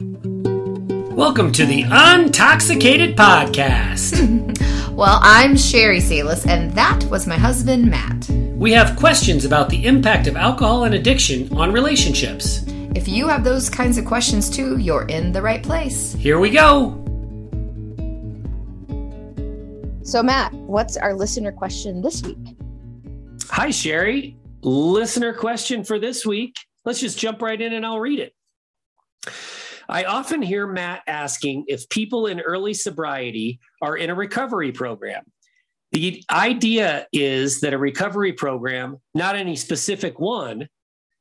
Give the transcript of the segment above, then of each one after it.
Welcome to the Untoxicated Podcast. well, I'm Sherry Salis, and that was my husband, Matt. We have questions about the impact of alcohol and addiction on relationships. If you have those kinds of questions too, you're in the right place. Here we go. So, Matt, what's our listener question this week? Hi, Sherry. Listener question for this week. Let's just jump right in and I'll read it. I often hear Matt asking if people in early sobriety are in a recovery program. The idea is that a recovery program, not any specific one,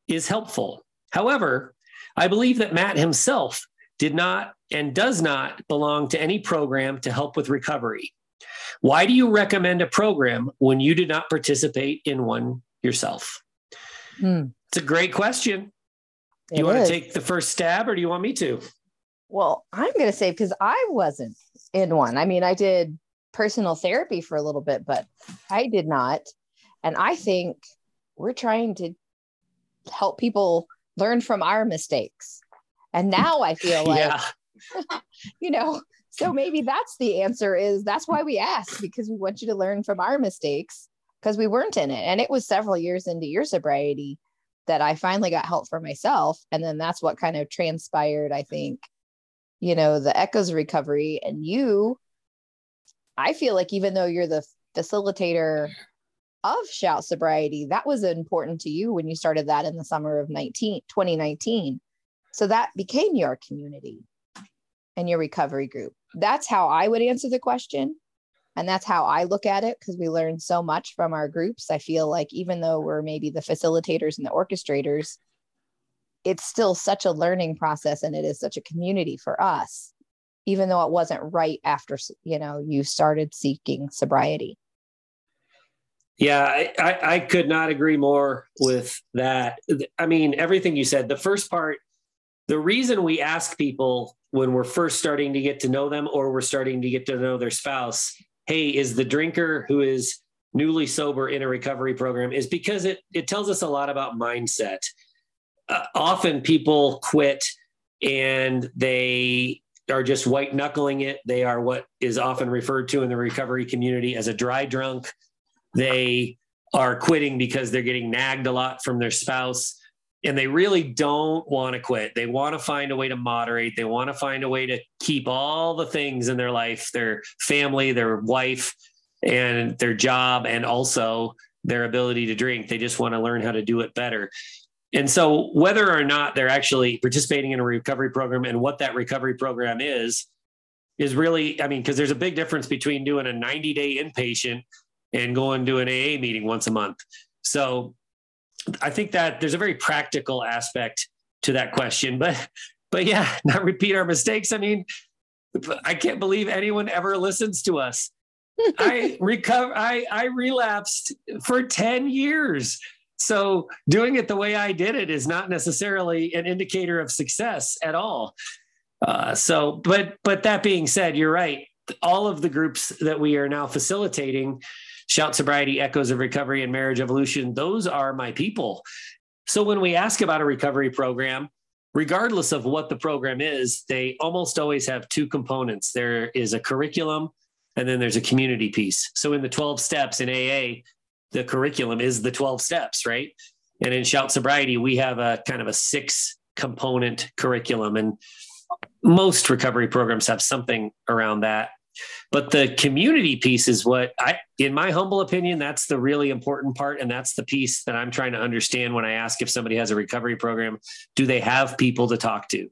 is helpful. However, I believe that Matt himself did not and does not belong to any program to help with recovery. Why do you recommend a program when you did not participate in one yourself? Hmm. It's a great question. Do you want is. to take the first stab or do you want me to? Well, I'm going to say because I wasn't in one. I mean, I did personal therapy for a little bit, but I did not. And I think we're trying to help people learn from our mistakes. And now I feel like, yeah. you know, so maybe that's the answer is that's why we ask because we want you to learn from our mistakes because we weren't in it. And it was several years into your sobriety that I finally got help for myself. And then that's what kind of transpired, I think, you know, the echoes recovery. And you, I feel like even though you're the facilitator of Shout Sobriety, that was important to you when you started that in the summer of 19, 2019. So that became your community and your recovery group. That's how I would answer the question. And that's how I look at it because we learn so much from our groups. I feel like even though we're maybe the facilitators and the orchestrators, it's still such a learning process and it is such a community for us, even though it wasn't right after, you know, you started seeking sobriety. Yeah, I, I, I could not agree more with that. I mean, everything you said, the first part, the reason we ask people when we're first starting to get to know them or we're starting to get to know their spouse hey, is the drinker who is newly sober in a recovery program is because it it tells us a lot about mindset. Uh, often people quit and they are just white knuckling it. They are what is often referred to in the recovery community as a dry drunk. They are quitting because they're getting nagged a lot from their spouse and they really don't want to quit. They want to find a way to moderate. They want to find a way to keep all the things in their life, their family, their wife, and their job, and also their ability to drink. They just want to learn how to do it better. And so, whether or not they're actually participating in a recovery program and what that recovery program is, is really, I mean, because there's a big difference between doing a 90 day inpatient and going to an AA meeting once a month. So, I think that there's a very practical aspect to that question, but but yeah, not repeat our mistakes. I mean, I can't believe anyone ever listens to us. I recover. I I relapsed for ten years. So doing it the way I did it is not necessarily an indicator of success at all. Uh, so, but but that being said, you're right. All of the groups that we are now facilitating Shout Sobriety, Echoes of Recovery, and Marriage Evolution, those are my people. So when we ask about a recovery program, regardless of what the program is, they almost always have two components. There is a curriculum and then there's a community piece. So in the 12 steps in AA, the curriculum is the 12 steps, right? And in Shout Sobriety, we have a kind of a six component curriculum. And most recovery programs have something around that. But the community piece is what I, in my humble opinion, that's the really important part. And that's the piece that I'm trying to understand when I ask if somebody has a recovery program. Do they have people to talk to?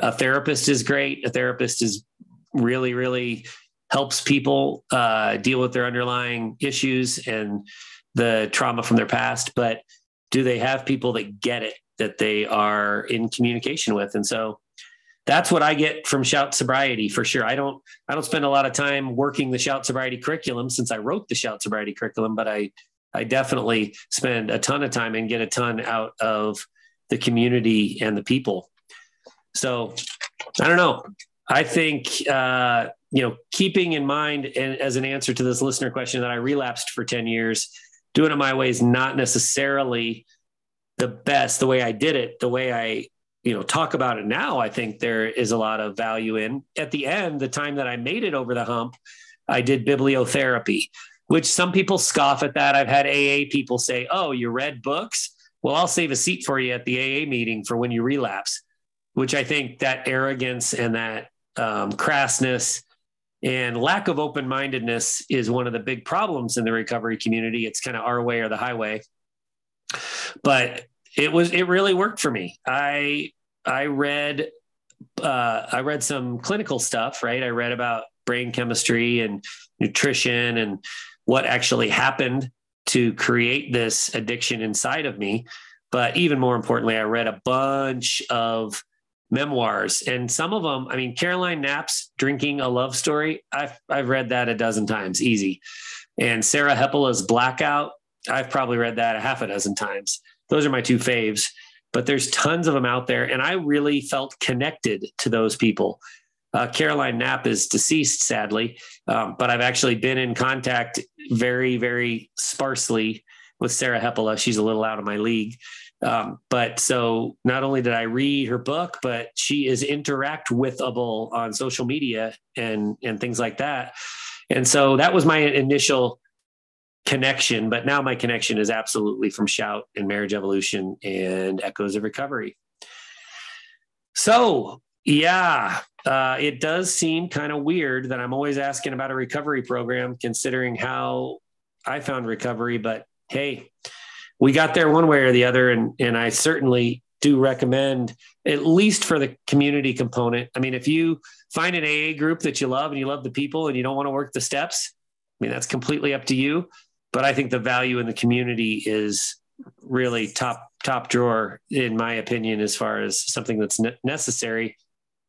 A therapist is great. A therapist is really, really helps people uh, deal with their underlying issues and the trauma from their past. But do they have people that get it, that they are in communication with? And so that's what I get from Shout Sobriety for sure. I don't I don't spend a lot of time working the Shout Sobriety curriculum since I wrote the Shout Sobriety curriculum, but I I definitely spend a ton of time and get a ton out of the community and the people. So I don't know. I think uh, you know, keeping in mind and as an answer to this listener question that I relapsed for 10 years, doing it my way is not necessarily the best, the way I did it, the way I you know talk about it now i think there is a lot of value in at the end the time that i made it over the hump i did bibliotherapy which some people scoff at that i've had aa people say oh you read books well i'll save a seat for you at the aa meeting for when you relapse which i think that arrogance and that um, crassness and lack of open mindedness is one of the big problems in the recovery community. It's kind of our way or the highway. But it was it really worked for me. I I read uh, I read some clinical stuff, right? I read about brain chemistry and nutrition and what actually happened to create this addiction inside of me. But even more importantly, I read a bunch of memoirs and some of them i mean caroline knapp's drinking a love story i've, I've read that a dozen times easy and sarah hepola's blackout i've probably read that a half a dozen times those are my two faves but there's tons of them out there. And i really felt connected to those people. Uh, caroline knapp is deceased sadly um, but i've actually been in contact very very sparsely with sarah hepola she's a little out of my league. Um, but so not only did I read her book, but she is interact withable on social media and and things like that. And so that was my initial connection. But now my connection is absolutely from Shout and Marriage Evolution and Echoes of Recovery. So yeah, uh, it does seem kind of weird that I'm always asking about a recovery program, considering how I found recovery. But hey, we got there one way or the other. And, and I certainly do recommend, at least for the community component. I mean, if you find an AA group that you love and you love the people and you don't want to work the steps, I mean, that's completely up to you. But I think the value in the community is really top top drawer, in my opinion, as far as something that's ne- necessary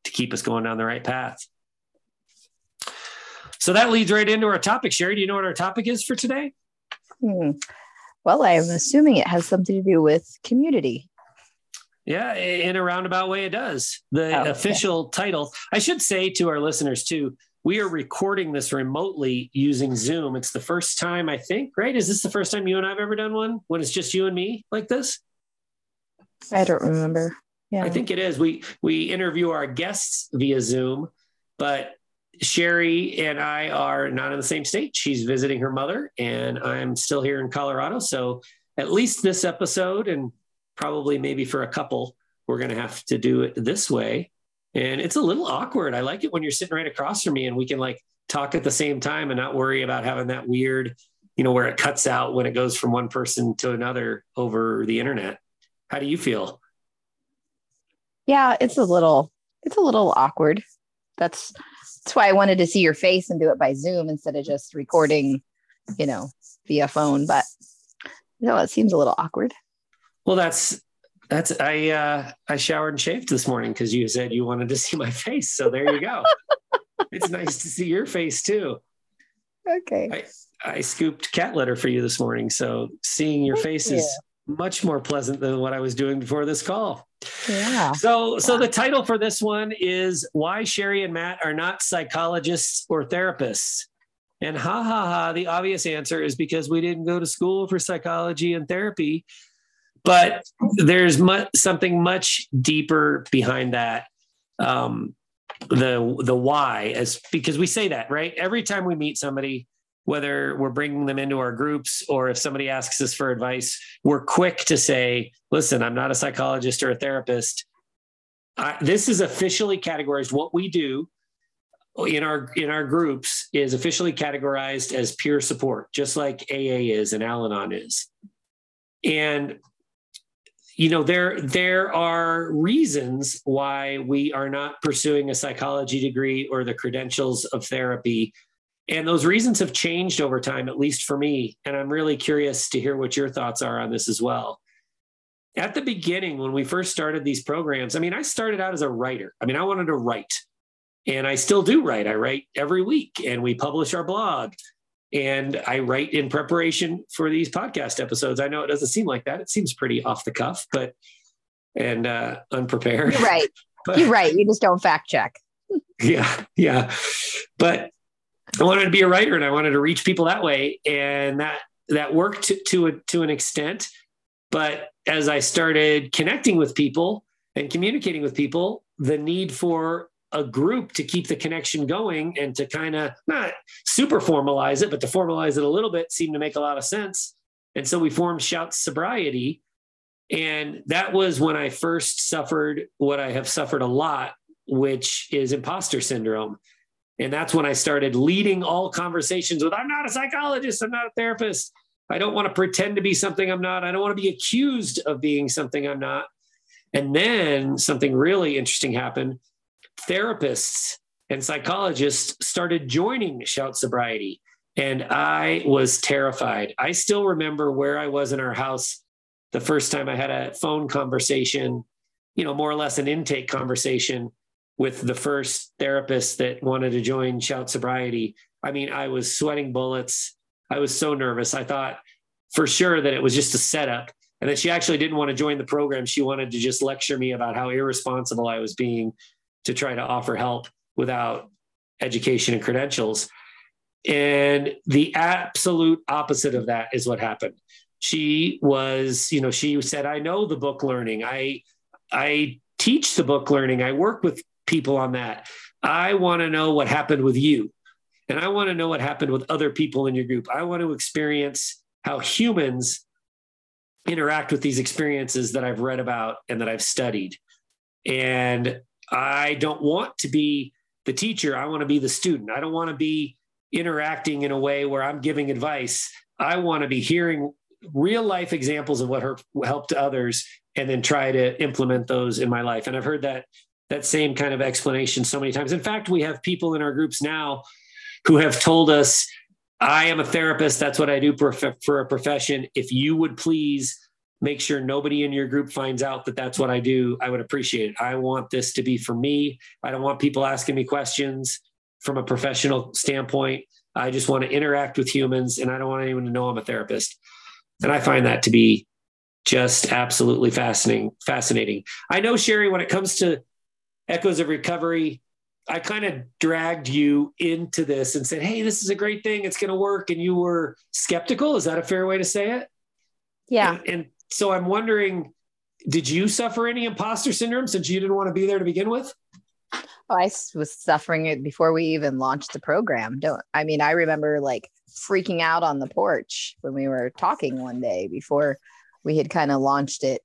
to keep us going down the right path. So that leads right into our topic. Sherry, do you know what our topic is for today? Hmm. Well, I'm assuming it has something to do with community. Yeah, in a roundabout way, it does. The oh, official okay. title, I should say to our listeners too, we are recording this remotely using Zoom. It's the first time, I think, right? Is this the first time you and I've ever done one when it's just you and me like this? I don't remember. Yeah. I think it is. We we interview our guests via Zoom, but Sherry and I are not in the same state. She's visiting her mother, and I'm still here in Colorado. So, at least this episode, and probably maybe for a couple, we're going to have to do it this way. And it's a little awkward. I like it when you're sitting right across from me and we can like talk at the same time and not worry about having that weird, you know, where it cuts out when it goes from one person to another over the internet. How do you feel? Yeah, it's a little, it's a little awkward. That's that's why I wanted to see your face and do it by Zoom instead of just recording, you know, via phone. But no, it seems a little awkward. Well, that's that's I uh I showered and shaved this morning because you said you wanted to see my face. So there you go. it's nice to see your face too. Okay. I, I scooped cat litter for you this morning. So seeing your Thank face you. is much more pleasant than what I was doing before this call. Yeah. So, so the title for this one is "Why Sherry and Matt Are Not Psychologists or Therapists." And ha ha ha, the obvious answer is because we didn't go to school for psychology and therapy. But there's something much deeper behind that. Um, the the why is because we say that right every time we meet somebody whether we're bringing them into our groups or if somebody asks us for advice, we're quick to say, listen, I'm not a psychologist or a therapist. I, this is officially categorized. What we do in our in our groups is officially categorized as peer support, just like AA is and Al-Anon is. And you know there there are reasons why we are not pursuing a psychology degree or the credentials of therapy and those reasons have changed over time, at least for me. And I'm really curious to hear what your thoughts are on this as well. At the beginning, when we first started these programs, I mean, I started out as a writer. I mean, I wanted to write, and I still do write. I write every week, and we publish our blog. And I write in preparation for these podcast episodes. I know it doesn't seem like that. It seems pretty off the cuff, but and uh, unprepared. You're right. but, You're right. You just don't fact check. yeah, yeah. But I wanted to be a writer and I wanted to reach people that way. And that that worked to to, a, to an extent. But as I started connecting with people, and communicating with people, the need for a group to keep the connection going and to kind of not super formalize it, but to formalize it a little bit seemed to make a lot of sense. And so we formed Shout Sobriety. And that was when I first suffered what I have suffered a lot, which is imposter syndrome. And that's when I started leading all conversations with I'm not a psychologist, I'm not a therapist. I don't want to pretend to be something I'm not. I don't want to be accused of being something I'm not. And then something really interesting happened. Therapists and psychologists started joining Shout Sobriety. And I was terrified. I still remember where I was in our house the first time I had a phone conversation, you know, more or less an intake conversation with the first therapist that wanted to join Shout Sobriety. I mean, I was sweating bullets. I was so nervous. I thought for sure that it was just a setup and that she actually didn't want to join the program. She wanted to just lecture me about how irresponsible I was being to try to offer help without education and credentials. And the absolute opposite of that is what happened. She was, you know, she said, I know the book learning. I I teach the book learning. I work with people on that. I want to know what happened with you. And I want to know what happened with other people in your group. I want to experience how humans interact with these experiences that I've read about and that I've studied. And I don't want to be the teacher. I want to be the student. I don't want to be interacting in a way where I'm giving advice. I want to be hearing real life examples of what her helped others and then try to implement those in my life. And I've heard that that same kind of explanation so many times. In fact, we have people in our groups now who have told us, I am a therapist. That's what I do for a profession. If you would please make sure nobody in your group finds out that that's what I do, I would appreciate it. I want this to be for me. I don't want people asking me questions from a professional standpoint. I just want to interact with humans and I don't want anyone to know I'm a therapist. And I find that to be just absolutely fascinating. Fascinating. I know, Sherry, when it comes to echoes of recovery, I kind of dragged you into this and said, Hey, this is a great thing. It's going to work. And you were skeptical. Is that a fair way to say it? Yeah. And, and so I'm wondering, did you suffer any imposter syndrome since you didn't want to be there to begin with? Oh, I was suffering it before we even launched the program. Don't I mean I remember like freaking out on the porch when we were talking one day before we had kind of launched it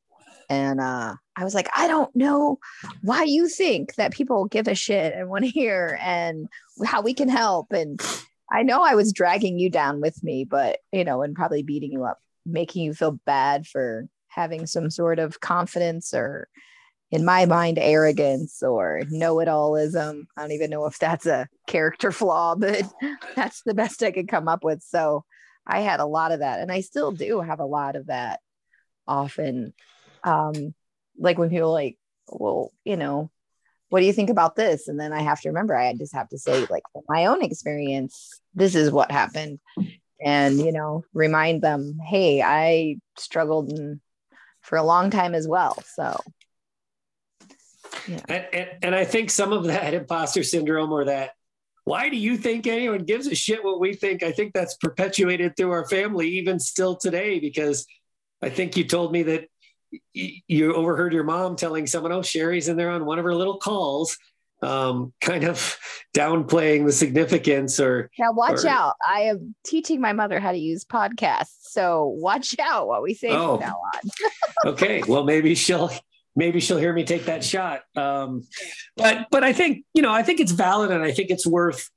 and uh, I was like, I don't know why you think that people give a shit and want to hear and how we can help. And I know I was dragging you down with me, but you know, and probably beating you up, making you feel bad for having some sort of confidence or in my mind arrogance or know-it-allism i don't even know if that's a character flaw but that's the best i could come up with so i had a lot of that and i still do have a lot of that often um, like when people like, well, you know, what do you think about this? And then I have to remember, I just have to say, like, from my own experience, this is what happened. And, you know, remind them, hey, I struggled for a long time as well. So, yeah. And, and, and I think some of that imposter syndrome or that why do you think anyone gives a shit what we think? I think that's perpetuated through our family, even still today, because I think you told me that you overheard your mom telling someone, "Oh, Sherry's in there on one of her little calls." Um, kind of downplaying the significance or now watch or, out. I am teaching my mother how to use podcasts. So watch out what we say oh, from now on. Okay. Well maybe she'll maybe she'll hear me take that shot. Um, but but i think you know i think it's valid and i think it's worth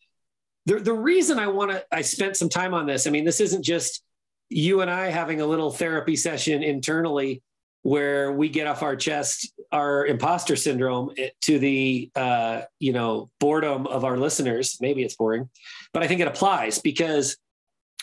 the, the reason i want to i spent some time on this i mean this isn't just you and i having a little therapy session internally where we get off our chest our imposter syndrome to the uh, you know boredom of our listeners. Maybe it's boring but i think it applies because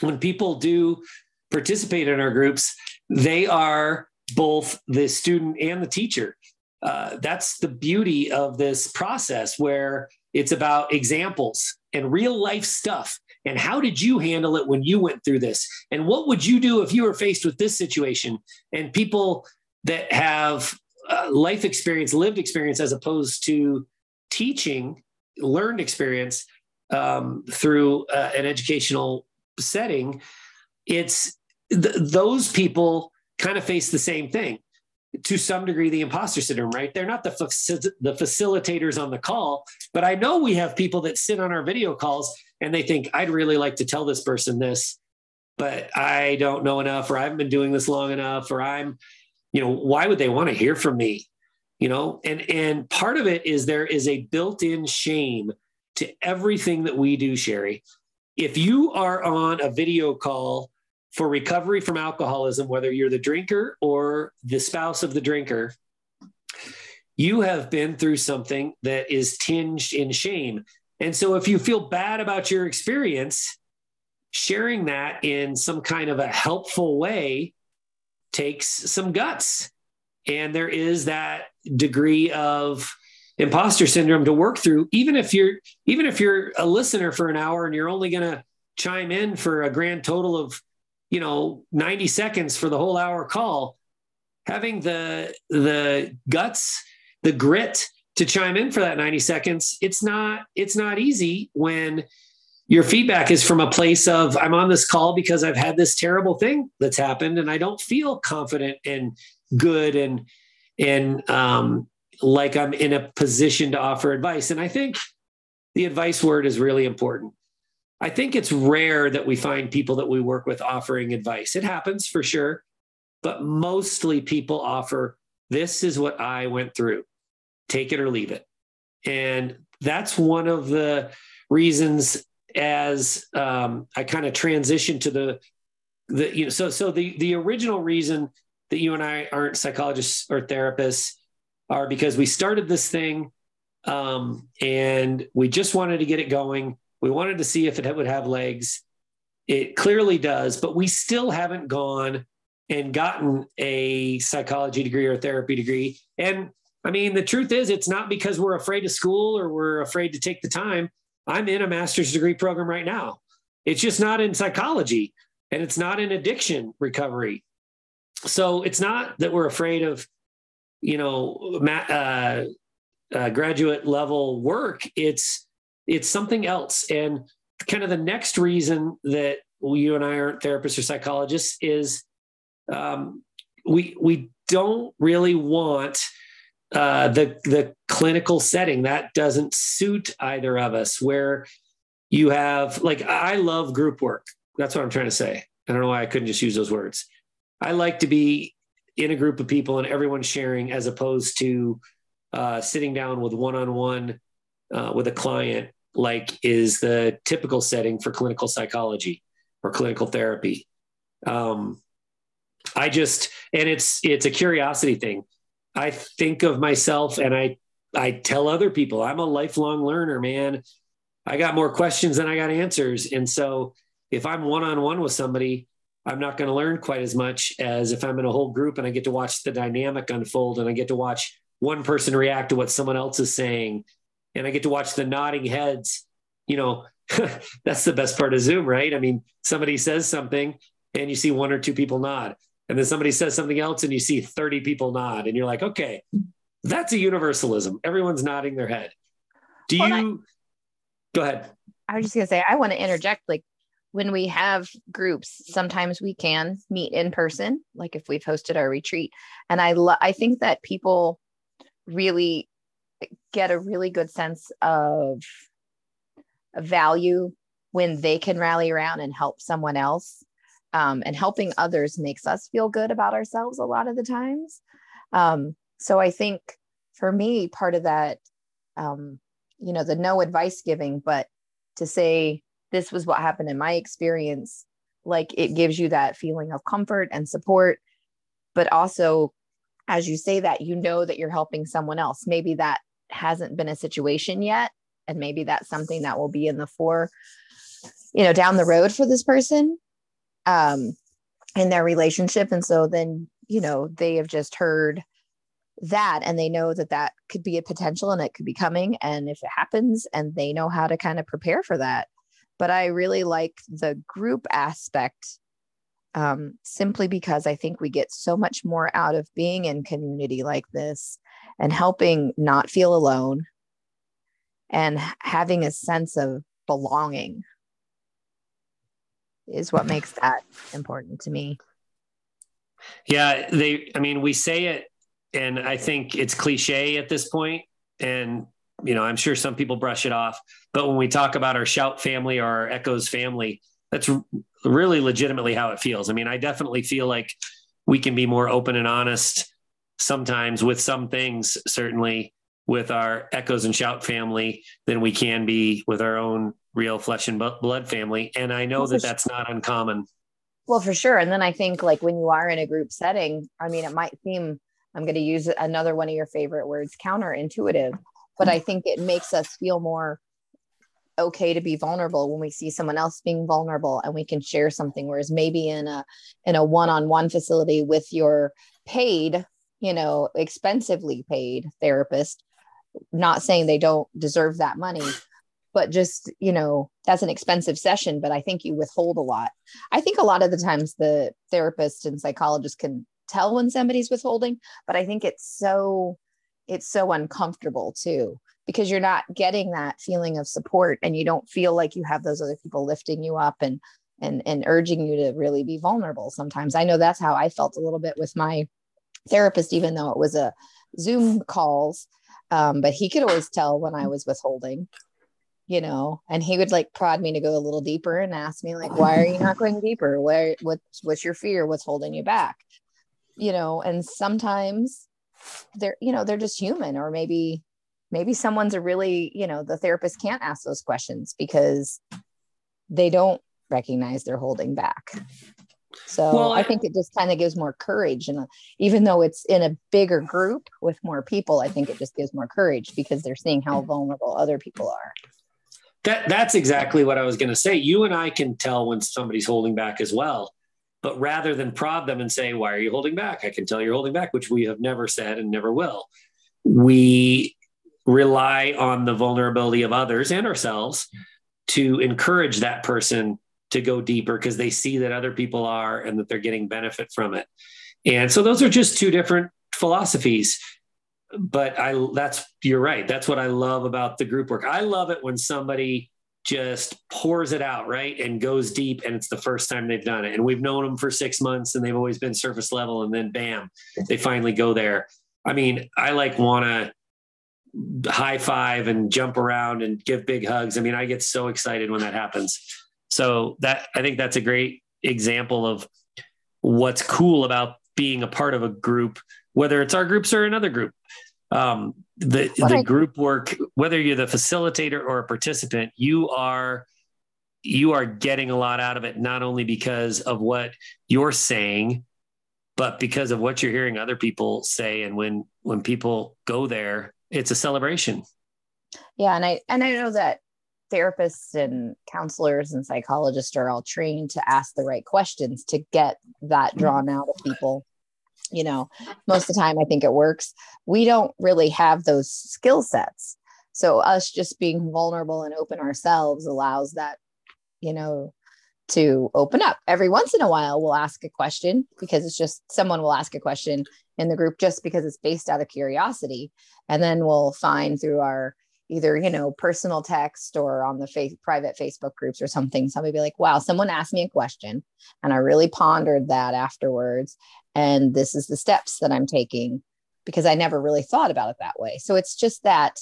when people do participate in our groups they are both the student and the teacher. Uh, that's the beauty of this process where it's about examples and real life stuff. And how did you handle it when you went through this? And what would you do if you were faced with this situation? And people that have uh, life experience, lived experience, as opposed to teaching, learned experience um, through uh, an educational setting, it's th- those people kind of face the same thing. to some degree the imposter syndrome, right? They're not the the facilitators on the call, but I know we have people that sit on our video calls and they think I'd really like to tell this person this, but I don't know enough, or I haven't been doing this long enough, or I'm, you know, why would they want to hear from me? You know, and and part of it is there is a built-in shame to everything that we do, Sherry. If you are on a video call for recovery from alcoholism, whether you're the drinker or the spouse of the drinker, you have been through something that is tinged in shame. And so if you feel bad about your experience, sharing that in some kind of a helpful way takes some guts. And there is that degree of imposter syndrome to work through even if you're even if you're a listener for an hour and you're only going to chime in for a grand total of you know 90 seconds for the whole hour call having the the guts the grit to chime in for that 90 seconds it's not it's not easy when your feedback is from a place of i'm on this call because i've had this terrible thing that's happened and i don't feel confident and good and and um, like i'm in a position to offer advice and i think the advice word is really important I think it's rare that we find people that we work with offering advice. It happens for sure, but mostly people offer this is what I went through. Take it or leave it. And that's one of the reasons as um, I kind of transition to the the you know so so the the original reason that you and I aren't psychologists or therapists are because we started this thing um, and we just wanted to get it going we wanted to see if it would have legs. It clearly does, but we still haven't gone and gotten a psychology degree or therapy degree. And I mean, the truth is, it's not because we're afraid of school or we're afraid to take the time. I'm in a master's degree program right now. It's just not in psychology and it's not in addiction recovery. So it's not that we're afraid of, you know, uh, uh, graduate level work. It's it's something else. And kind of the next reason that you and I aren't therapists or psychologists is um, we we don't really want uh, the the clinical setting that doesn't suit either of us. Where you have like I love group work. That's what I'm trying to say. I don't know why I couldn't just use those words. I like to be in a group of people and everyone sharing as opposed to uh, sitting down with one on one with a client like is the typical setting for clinical psychology or clinical therapy. Um, I just and it's it's a curiosity thing. I think of myself and I I tell other people I'm a lifelong learner, man. I got more questions than I got answers, and so if I'm one on one with somebody, I'm not going to learn quite as much as if I'm in a whole group and I get to watch the dynamic unfold and I get to watch one person react to what someone else is saying and I get to watch the nodding heads. You know, that's the best part of Zoom, right? I mean, somebody says something and you see one or two people nod. And then somebody says something else and you see 30 people nod. And you're like, okay, that's a universalism. Everyone's nodding their head. Do well, you I, go ahead? I was just going to say, I want to interject. Like when we have groups, sometimes we can meet in person, like if we've hosted our retreat. And I, lo- I think that people really get a really good sense of value when they can rally around and help someone else. Um, and helping others makes us feel good about ourselves a lot of the times. Um, so I think for me, part of that, um, you know, the no advice giving, but to say this was what happened in my experience, like it gives you that feeling of comfort and support, but also as you say that, you know that you're helping someone else. Maybe that hasn't been a situation yet and maybe that's something that will be in the four you know down the road for this person um in their relationship. And so then you know they have just heard that and they know that that could be a potential and it could be coming. And if it happens and they know how to kind of prepare for that. But i really like the group aspect um, simply because i think we get so much more out of being in community like this and helping not feel alone and having a sense of belonging is what makes that important to me. Yeah, they I mean we say it and I think it's cliche at this point, and you know, I'm sure some people brush it off. But when we talk about our Shout family or our Echoes family, that's really legitimately how it feels. I mean, I definitely feel like we can be more open and honest sometimes with some things, certainly with our Echoes and Shout family, than we can be with our own real flesh and blood family. And I know well, that that's not uncommon. Well, for sure. And then I think, like, when you are in a group setting, I mean, it might seem, I'm going to use another one of your favorite words, counterintuitive, but I think it makes us feel more okay to be vulnerable when we see someone else being vulnerable and we can share something whereas maybe in a in a one-on-one facility with your paid you know expensively paid therapist not saying they don't deserve that money but just you know that's an expensive session but i think you withhold a lot. I think a lot of the times the therapist and psychologist can tell when somebody's withholding but i think it's so it's so uncomfortable too because you're not getting that feeling of support and you don't feel like you have those other people lifting you up and and and urging you to really be vulnerable sometimes. I know that's how i felt a little bit with my therapist even though it was a zoom calls um, but he could always tell when i was withholding you know and he would like prod me to go a little deeper and ask me like why are you not going deeper? Where what's what's your fear? What's holding you back? You know and sometimes they're you know they're just human or maybe maybe someone's a really you know the therapist can't ask those questions because they don't recognize they're holding back. So well, I, I think it just kind of gives more courage and uh, even though it's in a bigger group with more people i think it just gives more courage because they're seeing how vulnerable other people are that that's exactly what i was going to say you and i can tell when somebody's holding back as well but rather than prod them and say why are you holding back i can tell you're holding back which we have never said and never will we rely on the vulnerability of others and ourselves to encourage that person to go deeper because they see that other people are and that they're getting benefit from it. And so those are just two different philosophies. But I that's you're right. That's what I love about the group work. I love it when somebody just pours it out, right? And goes deep and it's the first time they've done it. And we've known them for 6 months and they've always been surface level and then bam, they finally go there. I mean, I like want to high five and jump around and give big hugs. I mean, I get so excited when that happens. So that I think that's a great example of what's cool about being a part of a group, whether it's our groups or another group. Um, the the group work, whether you're the facilitator or a participant, you are you are getting a lot out of it, not only because of what you're saying, but because of what you're hearing other people say. And when when people go there, it's a celebration. Yeah, and I and I know that therapists and counselors and psychologists are all trained to ask the right questions to get that drawn out of people. You know, most of the time I think it works. We don't really have those skill sets. So us just being vulnerable and open ourselves allows that, you know, to open up. Every once in a while, we'll ask a question because it's just someone will ask a question in the group just because it's based out of curiosity. And then we'll find through our either, you know, personal text or on the face, private Facebook groups or something. Somebody be like, wow, someone asked me a question and I really pondered that afterwards. And this is the steps that I'm taking because I never really thought about it that way. So it's just that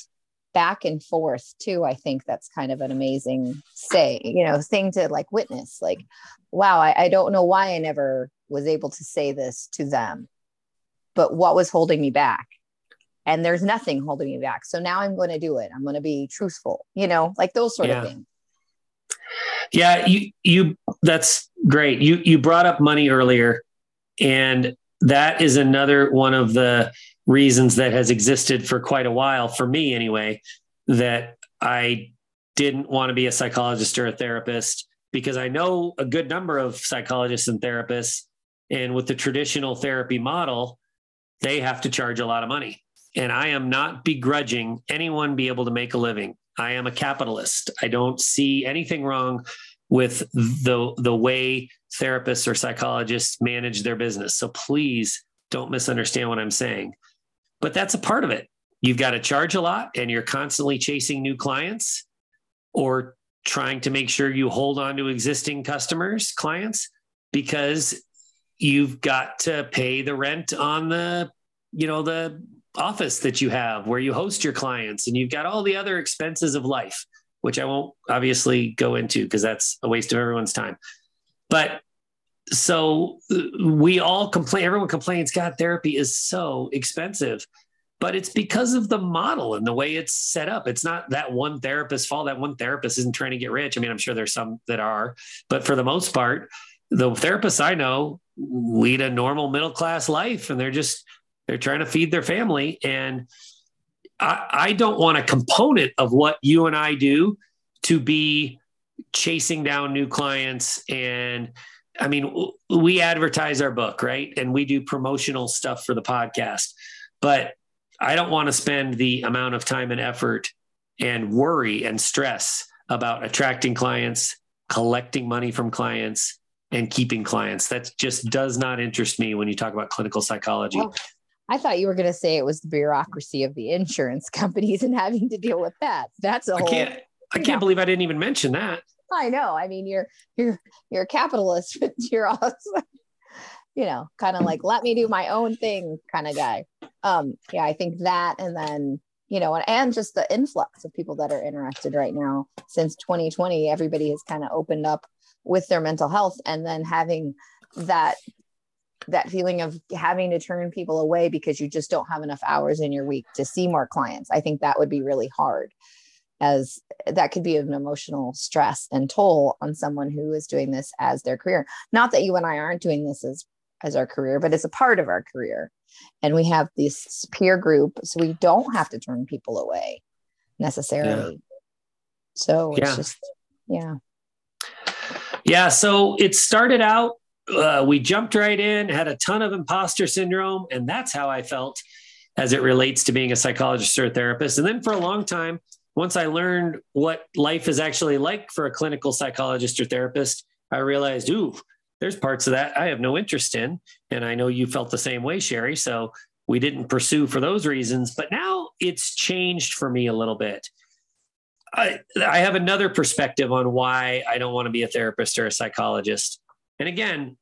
back and forth too i think that's kind of an amazing say you know thing to like witness like wow I, I, don't know why i never was able to say this to them but what was holding me back and there's nothing holding me back. So now i'm going to do it. I'm going to be truthful you know like those sort yeah. of things. Yeah you you that's great. You you brought up money earlier and that is another one of the reasons that has existed for quite a while for me anyway that I didn't want to be a psychologist or a therapist because I know a good number of psychologists and therapists and with the traditional therapy model they have to charge a lot of money and I am not begrudging anyone be able to make a living. I am a capitalist. I don't see anything wrong with the the way therapists or psychologists manage their business. So please don't misunderstand what I'm saying. But that's a part of it. You've got to charge a lot and you're constantly chasing new clients or trying to make sure you hold on to existing customers, clients, because you've got to pay the rent on the you know, the office that you have where you host your clients and you've got all the other expenses of life, which I won't obviously go into because that's a waste of everyone's time. But so uh, we all complain, everyone complains, God, therapy is so expensive. But it's because of the model and the way it's set up. It's not that one therapist's fault. That one therapist isn't trying to get rich. I mean, I'm sure there's some that are, but for the most part, the therapists I know lead a normal middle class life and they're just they're trying to feed their family and I, I don't want a component of what you and i do to be chasing down new clients and i mean we advertise our book right and we do promotional stuff for the podcast but i don't want to spend the amount of time and effort and worry and stress about attracting clients collecting money from clients and keeping clients. That just does not interest me when you talk about clinical psychology. Well, I thought you were going to say it was the bureaucracy of the insurance companies and having to deal with that. That's a I whole. Can't, I can't know. believe I didn't even mention that. I know. I mean, you're you're you're a capitalist, but you're also, you know, kind of like let me do my own thing kind of guy. Um, yeah, I think that, and then you know, and, and just the influx of people that are interested right now since 2020, everybody has kind of opened up with their mental health and then having that that feeling of having to turn people away because you just don't have enough hours in your week to see more clients i think that would be really hard as that could be an emotional stress and toll on someone who is doing this as their career not that you and i aren't doing this as as our career but it's a part of our career and we have this peer group so we don't have to turn people away necessarily yeah. so it's yeah. just yeah yeah. So it started out, uh, we jumped right in, had a ton of imposter syndrome. And that's how I felt as it relates to being a psychologist or a therapist. And then for a long time, once I learned what life is actually like for a clinical psychologist or therapist, I realized, ooh, there's parts of that I have no interest in. And I know you felt the same way, Sherry. So we didn't pursue for those reasons. But now it's changed for me a little bit. I, I have another perspective on why I don't want to be a therapist or a psychologist. And again,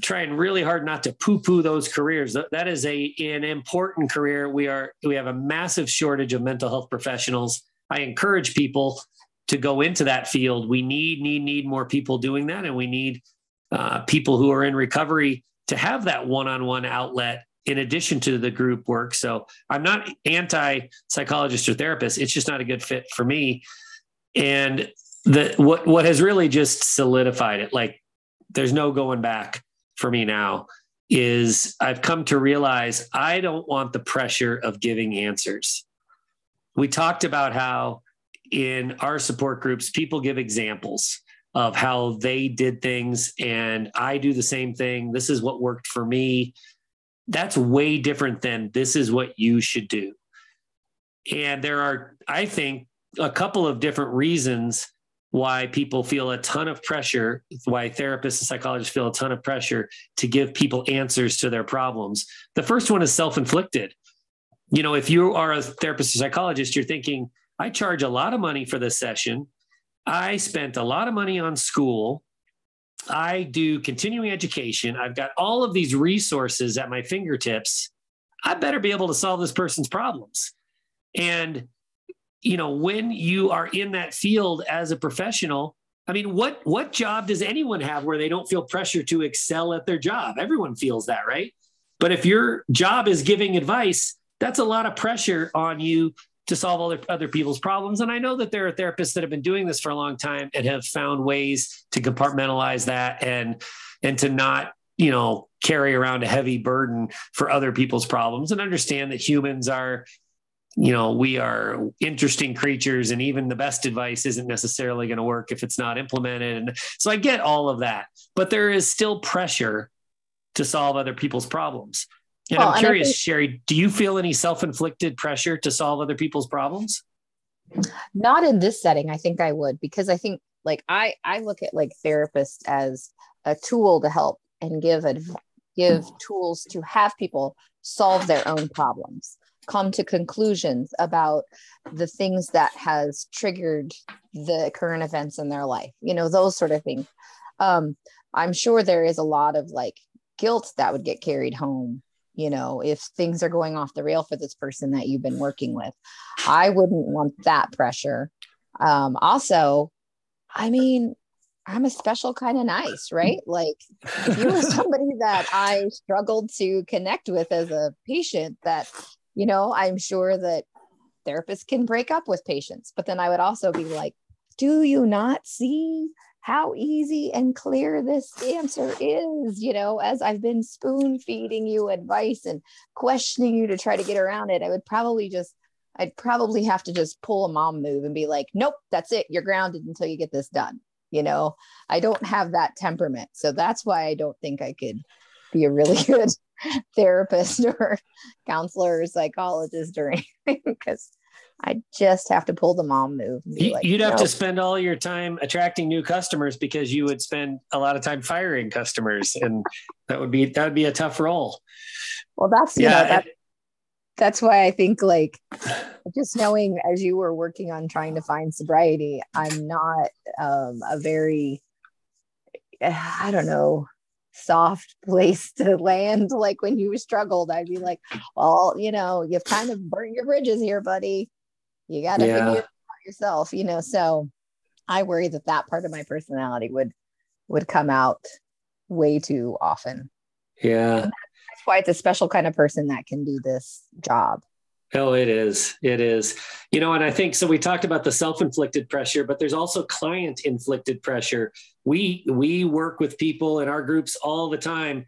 trying really hard not to poo-poo those careers. That is a an important career. We are we have a massive shortage of mental health professionals. I encourage people to go into that field. We need need need more people doing that, and we need uh, people who are in recovery to have that one-on-one outlet in addition to the group work. So I'm not anti psychologist or therapist. It's just not a good fit for me. And the what what has really just solidified it, like there's no going back for me now, is I've come to realize I don't want the pressure of giving answers. We talked about how in our support groups, people give examples of how they did things, and I do the same thing. This is what worked for me that's way different than this is what you should do. And there are, I think, a couple of different reasons why people feel a ton of pressure, why therapists and psychologists feel a ton of pressure to give people answers to their problems. The first one is self inflicted. You know, if you are a therapist or psychologist, you're thinking, I charge a lot of money for this session. I spent a lot of money on school. I do continuing education. I've got all of these resources at my fingertips. I better be able to solve this person's problems. And, you know, when you are in that field as a professional, I mean, what what job does anyone have where they don't feel pressure to excel at their job? Everyone feels that, right? But if your job is giving advice, that's a lot of pressure on you to solve other, other people's problems. And I know that there are therapists that have been doing this for a long time and have found ways to compartmentalize that and and to not, you know, carry around a heavy burden for other people's problems and understand that humans are you know we are interesting creatures and even the best advice isn't necessarily going to work if it's not implemented and so i get all of that but there is still pressure to solve other people's problems and well, I'm curious, think, Sherry, do you feel any self inflicted pressure to solve other people's problems? Not in this setting. I think I would because I think like I I look at like therapists as a tool to help and give adv- give tools to have people solve their own problems come to conclusions about the things that has triggered the current events in their life you know those sort of things. Um, i'm sure there is a lot of like guilt that would get carried home you know if things are going off the rail for this person that you've been working with. I wouldn't want that pressure. Um also i mean i'm a special kind of nice right? Like if you were somebody that i struggled to connect with as a patient that you know i'm sure that therapists can break up with patients but then i would also be like do you not see how easy and clear this answer is, you know, as I've been spoon feeding you advice and questioning you to try to get around it, I would probably just, I'd probably have to just pull a mom move and be like, nope, that's it. You're grounded until you get this done. You know, I don't have that temperament. So that's why I don't think I could be a really good therapist or counselor or psychologist or anything because I just have to pull the mom move. Like, You'd have to spend all your time attracting new customers because you would spend a lot of time firing customers, and that would be that would be a tough role. Well, that's yeah. Know, that, that's why I think like just knowing as you were working on trying to find sobriety, I'm not um, a very I don't know soft place to land. Like when you struggled, I'd be like, well, you know, you've kind of burnt your bridges here, buddy you got to yeah. figure it out yourself you know so i worry that that part of my personality would would come out way too often yeah that's why it's a special kind of person that can do this job Oh, it is. It is. You know, and I think so. We talked about the self-inflicted pressure, but there's also client-inflicted pressure. We we work with people in our groups all the time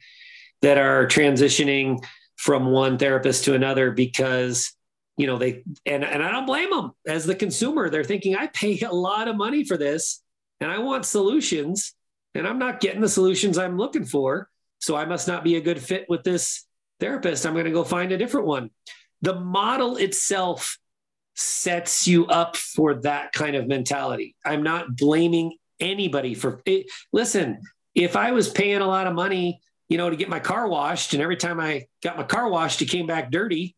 that are transitioning from one therapist to another because you know they and and I don't blame them as the consumer they're thinking I pay a lot of money for this and I want solutions and I'm not getting the solutions I'm looking for so I must not be a good fit with this therapist. I'm going to go find a different one. The model itself sets you up for that kind of mentality. I'm not blaming anybody for it listen if I was paying a lot of money you know to get my car washed and every time I got my car washed it came back dirty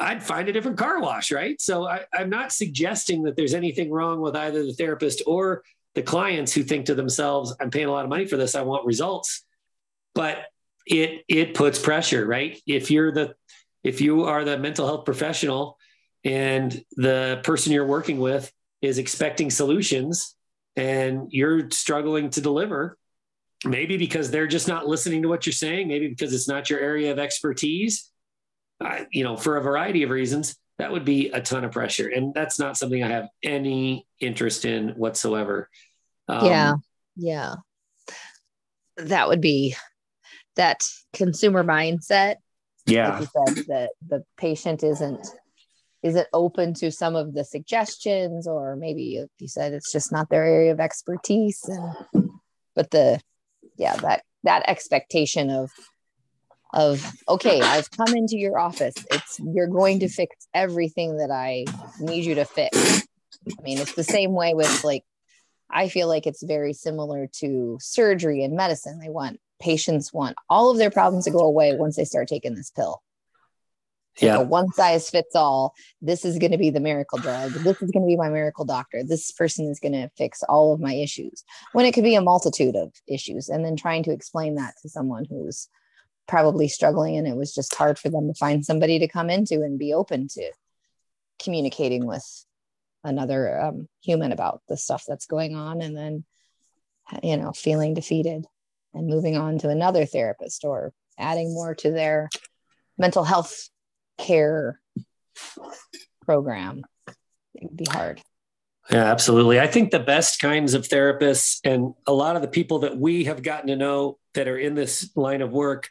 I'd find a different car wash, right? So I, am not suggesting that there's anything wrong with either the therapist or the clients who think to themselves, I'm paying a lot of money for this, I want results. But it it puts pressure, right? If you're the if you are the mental health professional and the person you're working with is expecting solutions and you're struggling to deliver, maybe because they're just not listening to what you're saying, maybe because it's not your area of expertise you know, for a variety of reasons, that would be a ton of pressure. And that's not something I have any interest in whatsoever. Um, yeah. Yeah. That would be that consumer mindset. Yeah. Like said, that the patient isn't isn't open to some of the suggestions or maybe you said it's just not their area of expertise and but the yeah that that expectation of of okay i've come into your office. It's you're going to fix everything that i need you to fix. I mean it's the same way with like i feel like it's very similar to surgery and medicine. They want patients want all of their problems to go away once they start taking this pill yeah. one size fits all this is going to be the miracle drug this is going to be my miracle doctor this person is going to fix all of my issues when it could be a multitude of issues and then trying to explain that to someone who's probably struggling and it was just hard for them to find somebody to come into and be open to communicating with another um, human about the stuff that's going on and then you know feeling defeated and moving on to another therapist or adding more to their mental health care program it would be hard yeah, absolutely. I think the best kinds of therapists and a lot of the people that we have gotten to know that are in this line of work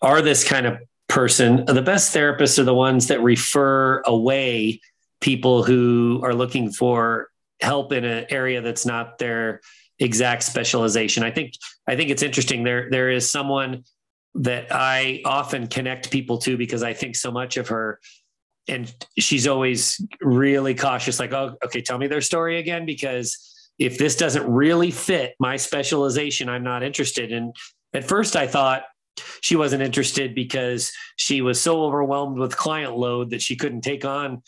are this kind of person, the best therapists are the ones that refer away people who are looking for help in an area that's not their exact specialization. I think I think it's interesting. There there is someone that I often connect people to because I think so much of her. And she's always really cautious, like, oh, okay, tell me their story again, because if this doesn't really fit my specialization, I'm not interested. And at first I thought, she wasn't interested because she was so overwhelmed with client load that she couldn't take on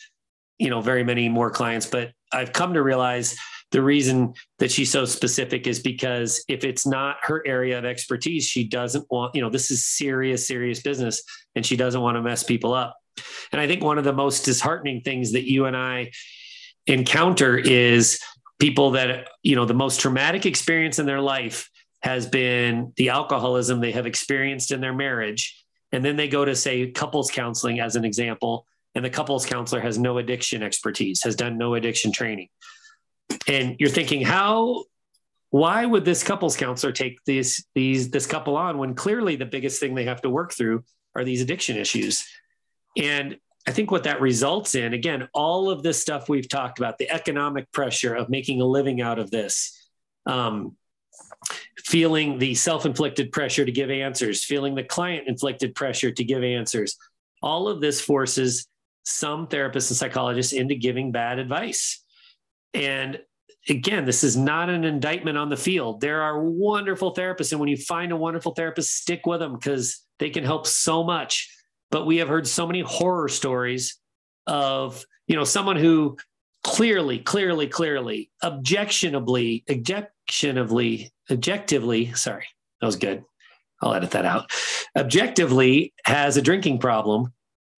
you know very many more clients but i've come to realize the reason that she's so specific is because if it's not her area of expertise, she doesn't want, you know, this is serious, serious business and she doesn't want to mess people up. And I think one of the most disheartening things that you and I encounter is people that, you know, the most traumatic experience in their life has been the alcoholism they have experienced in their marriage. And then they go to, say, couples counseling as an example, and the couples counselor has no addiction expertise, has done no addiction training and you're thinking how why would this couples counselor take these these this couple on when clearly the biggest thing they have to work through are these addiction issues? And i think what that results in again all of this stuff we've talked about the economic pressure of making a living out of this um, feeling the self-inflicted pressure to give answers feeling the client inflicted pressure to give answers. All of this forces some therapists and psychologists into giving bad advice and again, this is not an indictment on the field. There are wonderful therapists. And when you find a wonderful therapist, stick with them because they can help so much. But we have heard so many horror stories of, you know, someone who clearly, clearly, clearly, objectionably, objectionably, objectively, sorry, that was good. I'll edit that out. Objectively has a drinking problem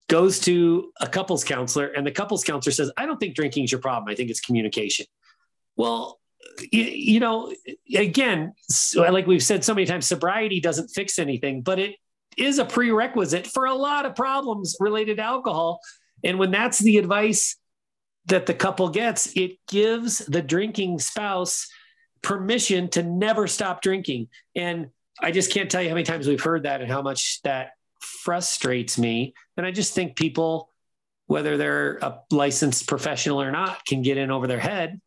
goes to a couples counselor and the couples counselor says i don't think drinking is your problem. I think it's communication. Well you, you know again like we've said so many times sobriety doesn't fix anything but it is a prerequisite for a lot of problems related to alcohol. And when that's the advice that the couple gets it gives the drinking spouse permission to never stop drinking. And i just can't tell you how many times we've heard that and how much that frustrates me. And I just think people, whether they're a licensed professional or not, can get in over their head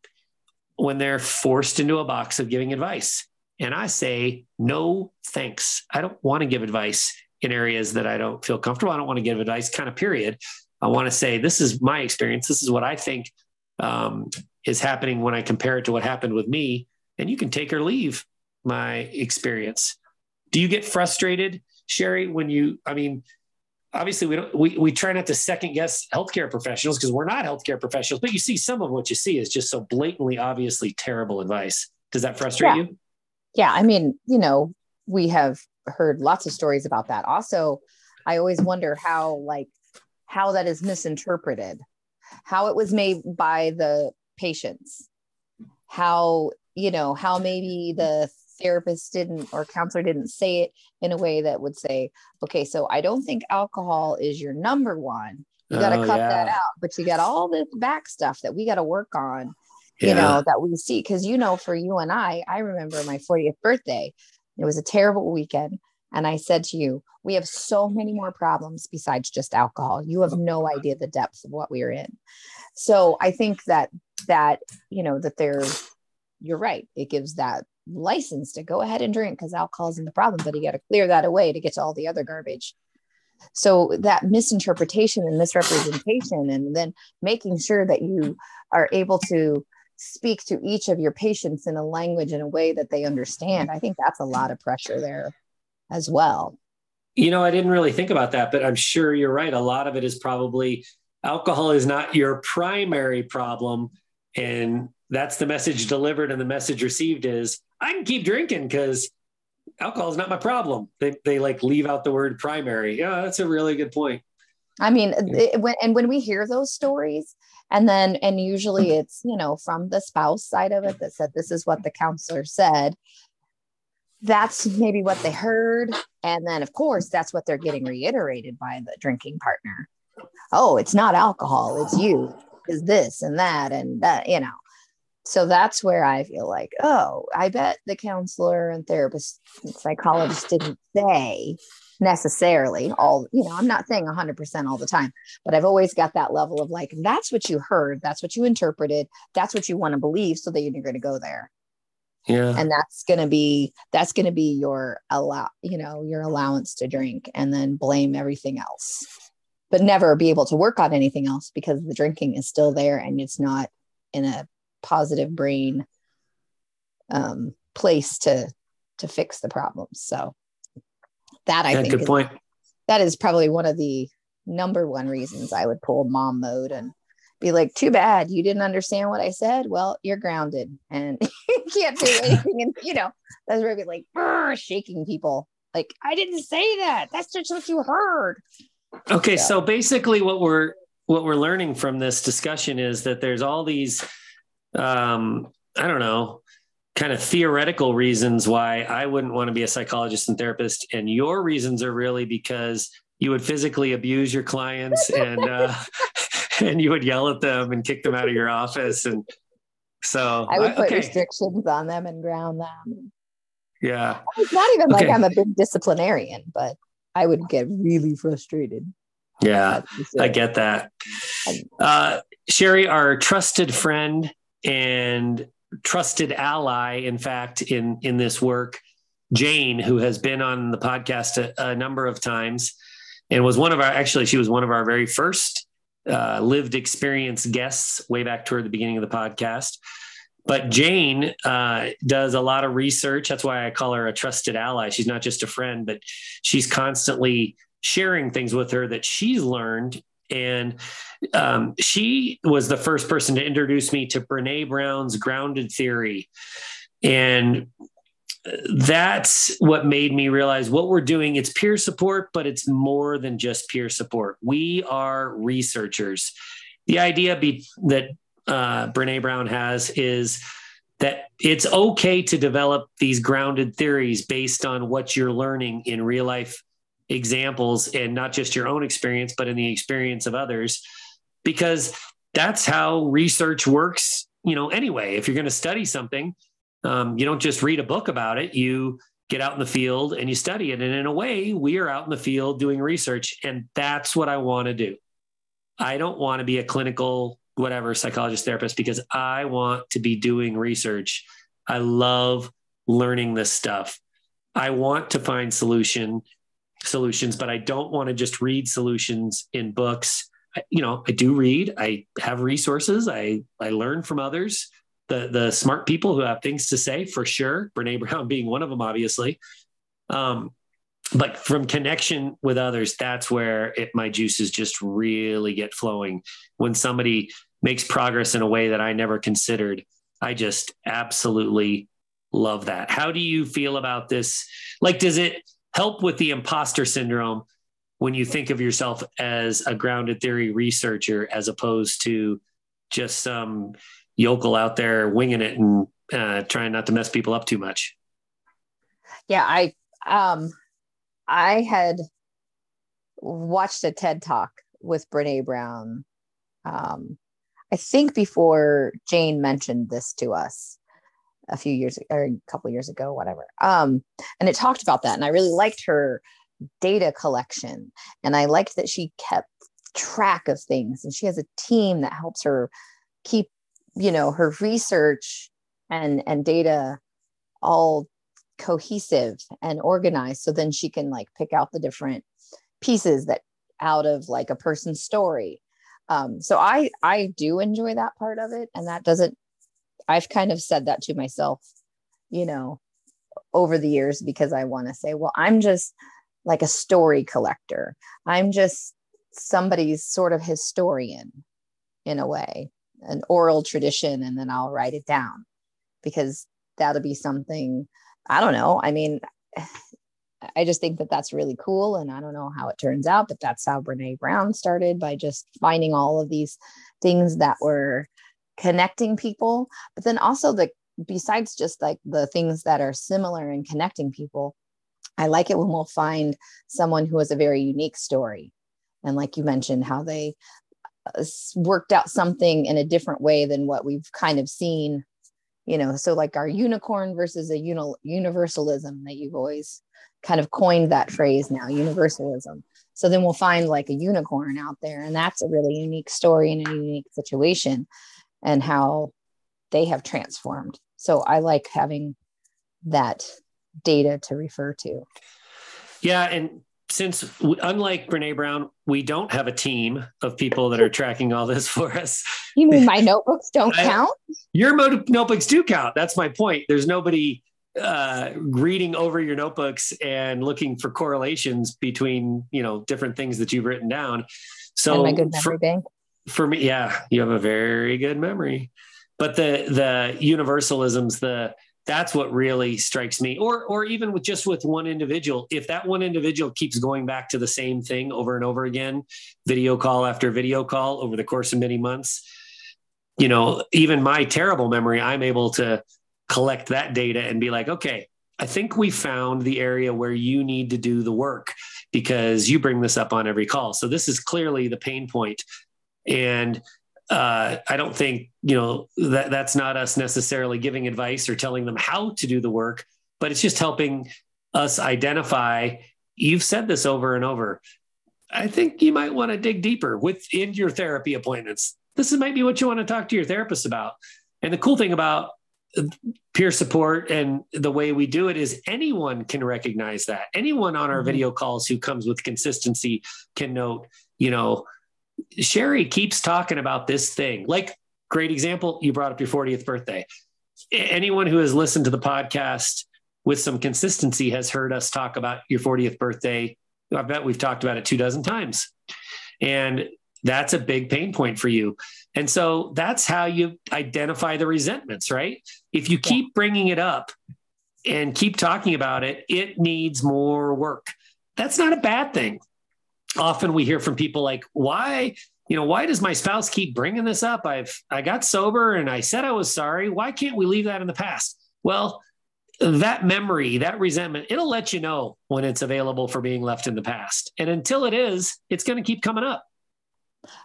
when they're forced into a box of giving advice. And I say, no thanks. I don't want to give advice in areas that I don't feel comfortable. I don't want to give advice, kind of period. I want to say, this is my experience. This is what I think um, is happening when I compare it to what happened with me. And you can take or leave my experience. Do you get frustrated Sherry, when you, I mean, obviously we don't, we, we try not to second guess healthcare professionals because we're not healthcare professionals, but you see some of what you see is just so blatantly, obviously terrible advice. Does that frustrate yeah. you? Yeah. I mean, you know, we have heard lots of stories about that. Also, I always wonder how, like, how that is misinterpreted, how it was made by the patients, how, you know, how maybe the therapist didn't or counselor didn't say it in a way that would say, okay, so I don't think alcohol is your number one. You got to oh, cut yeah. that out, but you got all this back stuff that we got to work on, yeah. you know, that we see. Cause, you know, for you and I, I remember my 40th birthday. It was a terrible weekend. And I said to you, we have so many more problems besides just alcohol. You have no idea the depth of what we are in. So I think that, that, you know, that there, you're right. It gives that license to go ahead and drink because alcohol isn't the problem, but you got to clear that away to get to all the other garbage. So that misinterpretation and misrepresentation, and then making sure that you are able to speak to each of your patients in a language in a way that they understand. I think that's a lot of pressure there as well. You know, I didn't really think about that, but I'm sure you're right. A lot of it is probably alcohol is not your primary problem. And that's the message delivered and the message received is I can keep drinking because alcohol is not my problem. They, they like leave out the word primary. Yeah, that's a really good point. I mean, it, when, and when we hear those stories, and then, and usually mm-hmm. it's, you know, from the spouse side of it that said, this is what the counselor said. That's maybe what they heard. And then, of course, that's what they're getting reiterated by the drinking partner. Oh, it's not alcohol, it's you, is this and that, and that, you know so that's where I feel like, oh, I bet the counselor and therapist and psychologist didn't say necessarily all, you know, I'm not saying 100% all the time, but I've always got that level of like, that's what you heard, that's what you interpreted, that's what you want to believe, so that you're going to go there. Yeah. And that's going to be, that's going to be your allow, you know, your allowance to drink and then blame everything else, but never be able to work on anything else because the drinking is still there and it's not in a positive brain um, place to to fix the problems. So that I yeah, think good is, point. That is probably one of the number one reasons I would pull mom mode and be like, too bad you didn't understand what I said. Well, you're grounded and you can't do anything. And, you know, that's where I'd be like, shaking people. Like, I didn't say that. That's just what you heard. Okay. So, so basically what we're, what we're learning from this discussion is that there's all these, um, I don't know, kind of theoretical reasons why I wouldn't want to be a psychologist and therapist. And your reasons are really because you would physically abuse your clients and uh, and you would yell at them and kick them out of your office and so I would put okay. restrictions on them and ground them. Yeah. It's not even okay. like I'm a big disciplinarian, but I would get really frustrated. Yeah, I get that. Uh, Sherry, our trusted friend and trusted ally, in fact, in in this work, Jane, who has been on the podcast a, a number of times, and was one of our actually she was one of our very first uh, lived experience guests way back toward the beginning of the podcast. But Jane uh, does a lot of research. That's why I call her a trusted ally. She's not just a friend, but she's constantly sharing things with her that she's learned. And um, she was the first person to introduce me to Brene Brown's grounded theory. And that's what made me realize what we're doing it's peer support but it's more than just peer support we are researchers the idea be, that uh, brene brown has is that it's okay to develop these grounded theories based on what you're learning in real life examples and not just your own experience but in the experience of others because that's how research works you know anyway. If you're going to study something um, you don't just read a book about it. You get out in the field and you study it. And in a way we are out in the field doing research and that's what i want to do. I don't want to be a clinical whatever psychologist therapist because i want to be doing research. I love learning this stuff. I want to find solution solutions but i don't want to just read solutions in books I, you know i do read i have resources i i learn from others the the smart people who have things to say for sure. Brene Brown being one of them, obviously. Um, but from connection with others, that's where it, my juices just really get flowing. When somebody makes progress in a way that I never considered, I just absolutely love that. How do you feel about this? Like, does it help with the imposter syndrome when you think of yourself as a grounded theory researcher as opposed to just some yokel out there winging it and uh, trying not to mess people up too much. Yeah, I um I had watched a TED talk with Brene Brown. Um, I think before Jane mentioned this to us a few years or a couple years ago, whatever. Um, and it talked about that, and I really liked her data collection, and I liked that she kept track of things, and she has a team that helps her keep you know her research and and data all cohesive and organized so then she can like pick out the different pieces that out of like a person's story um, so i i do enjoy that part of it and that doesn't i've kind of said that to myself you know over the years because i want to say well i'm just like a story collector i'm just somebody's sort of historian in a way an oral tradition and then I'll write it down because that'll be something I don't know. I mean, I just think that that's really cool. And I don't know how it turns out, but that's how Brene Brown started by just finding all of these things that were connecting people. But then also, the besides just like the things that are similar in connecting people, I like it when we'll find someone who has a very unique story. And like you mentioned, how they uh, worked out something in a different way than what we've kind of seen you know so like our unicorn versus a uni- universalism that you've always kind of coined that phrase now universalism so then we'll find like a unicorn out there and that's a really unique story and a unique situation and how they have transformed so i like having that data to refer to yeah and since unlike Brene Brown, we don't have a team of people that are tracking all this for us. You mean my notebooks don't I, count? Your notebooks do count. That's my point. There's nobody uh, reading over your notebooks and looking for correlations between you know different things that you've written down. So and my good memory for, bank. For me, yeah, you have a very good memory. But the the universalisms, the that's what really strikes me or or even with just with one individual if that one individual keeps going back to the same thing over and over again video call after video call over the course of many months you know even my terrible memory i'm able to collect that data and be like okay i think we found the area where you need to do the work because you bring this up on every call so this is clearly the pain point and uh, I don't think you know that that's not us necessarily giving advice or telling them how to do the work, but it's just helping us identify. You've said this over and over. I think you might want to dig deeper within your therapy appointments. This is might be what you want to talk to your therapist about. And the cool thing about peer support and the way we do it is anyone can recognize that. Anyone on our mm-hmm. video calls who comes with consistency can note, you know, Sherry keeps talking about this thing. Like, great example, you brought up your 40th birthday. Anyone who has listened to the podcast with some consistency has heard us talk about your 40th birthday. I bet we've talked about it two dozen times. And that's a big pain point for you. And so that's how you identify the resentments, right? If you keep bringing it up and keep talking about it, it needs more work. That's not a bad thing often we hear from people like, why, you know, why does my spouse keep bringing this up? I've, I got sober and I said I was sorry. Why can't we leave that in the past? Well, that memory, that resentment, it'll let you know when it's available for being left in the past. And until it is, it's going to keep coming up.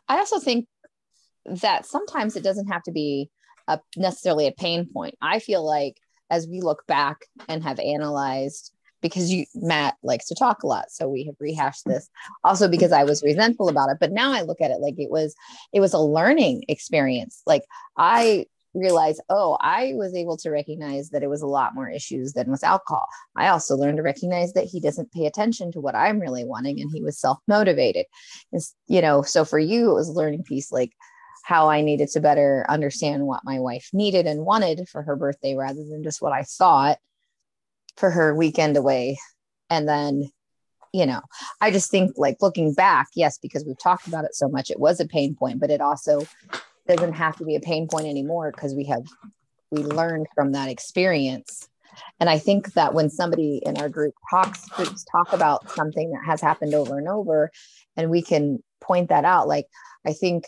I also think that sometimes it doesn't have to be a, necessarily a pain point. I feel like as we look back and have analyzed because you Matt likes to talk a lot. So we have rehashed this also because I was resentful about it. But now I look at it like it was it was a learning experience. Like I realized, oh, I was able to recognize that it was a lot more issues than with alcohol. I also learned to recognize that he doesn't pay attention to what I'm really wanting and he was self-motivated. you know, so for you, it was a learning piece like how I needed to better understand what my wife needed and wanted for her birthday rather than just what I thought for her weekend away. And then, you know, I just think like looking back, yes, because we've talked about it so much, it was a pain point, but it also doesn't have to be a pain point anymore because we have we learned from that experience. And I think that when somebody in our group talks groups talk about something that has happened over and over, and we can point that out, like I think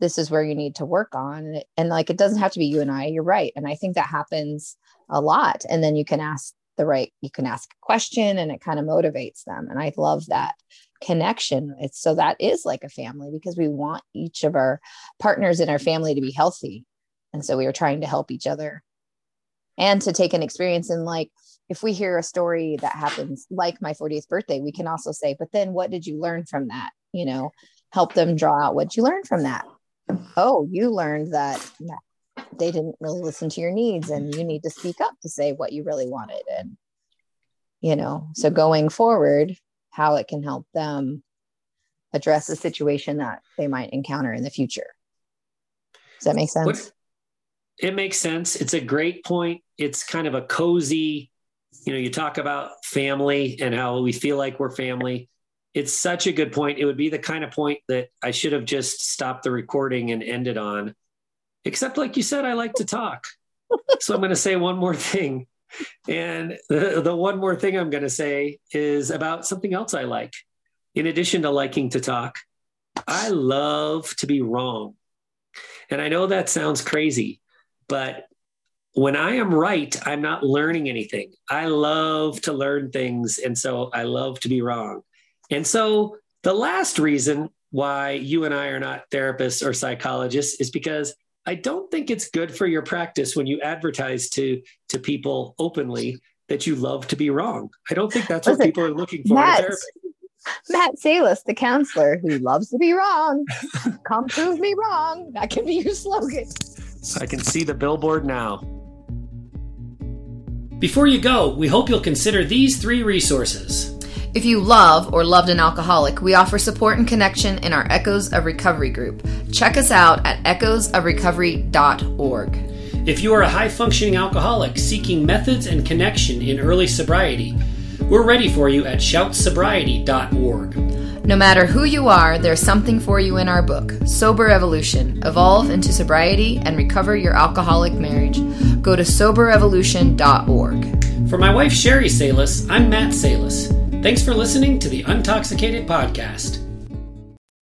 this is where you need to work on and, and like it doesn't have to be you and I. You're right, and I think that happens a lot. And then you can ask the right you can ask a question and it kind of motivates them. And i love that connection. It's so that is like a family because we want each of our partners in our family to be healthy. And so we are trying to help each other and to take an experience in like if we hear a story that happens like my 40th birthday we can also say but then what did you learn from that? You know help them draw out what you learned from that. Oh you learned that they didn't really listen to your needs and you need to speak up to say what you really wanted and you know so going forward how it can help them address a situation that they might encounter in the future. Does that make sense? What, it makes sense. It's a great point. It's kind of a cozy you know you talk about family and how we feel like we're family. It's such a good point. It would be the kind of point that i should have just stopped the recording and ended on Except, like you said, I like to talk. so I'm going to say one more thing. And the, the one more thing I'm going to say is about something else I like. In addition to liking to talk, I love to be wrong. And I know that sounds crazy, but when I am right, I'm not learning anything. I love to learn things. And so I love to be wrong. And so the last reason why you and I are not therapists or psychologists is because I don't think it's good for your practice when you advertise to to people openly that you love to be wrong. I don't think that's Listen, what people are looking for Matt, Matt Salis, the counselor who loves to be wrong. Come prove me wrong. That can be your slogan. I can see the billboard now. Before you go, we hope you'll consider these three resources. If you love or loved an alcoholic, we offer support and connection in our Echoes of Recovery group. Check us out at echoesofrecovery.org. If you are a high functioning alcoholic seeking methods and connection in early sobriety, we're ready for you at shoutsobriety.org. No matter who you are, there's something for you in our book, Sober Evolution Evolve into Sobriety and Recover Your Alcoholic Marriage. Go to soberevolution.org. For my wife, Sherry Salis, I'm Matt Salis. Thanks for listening to the Untoxicated Podcast.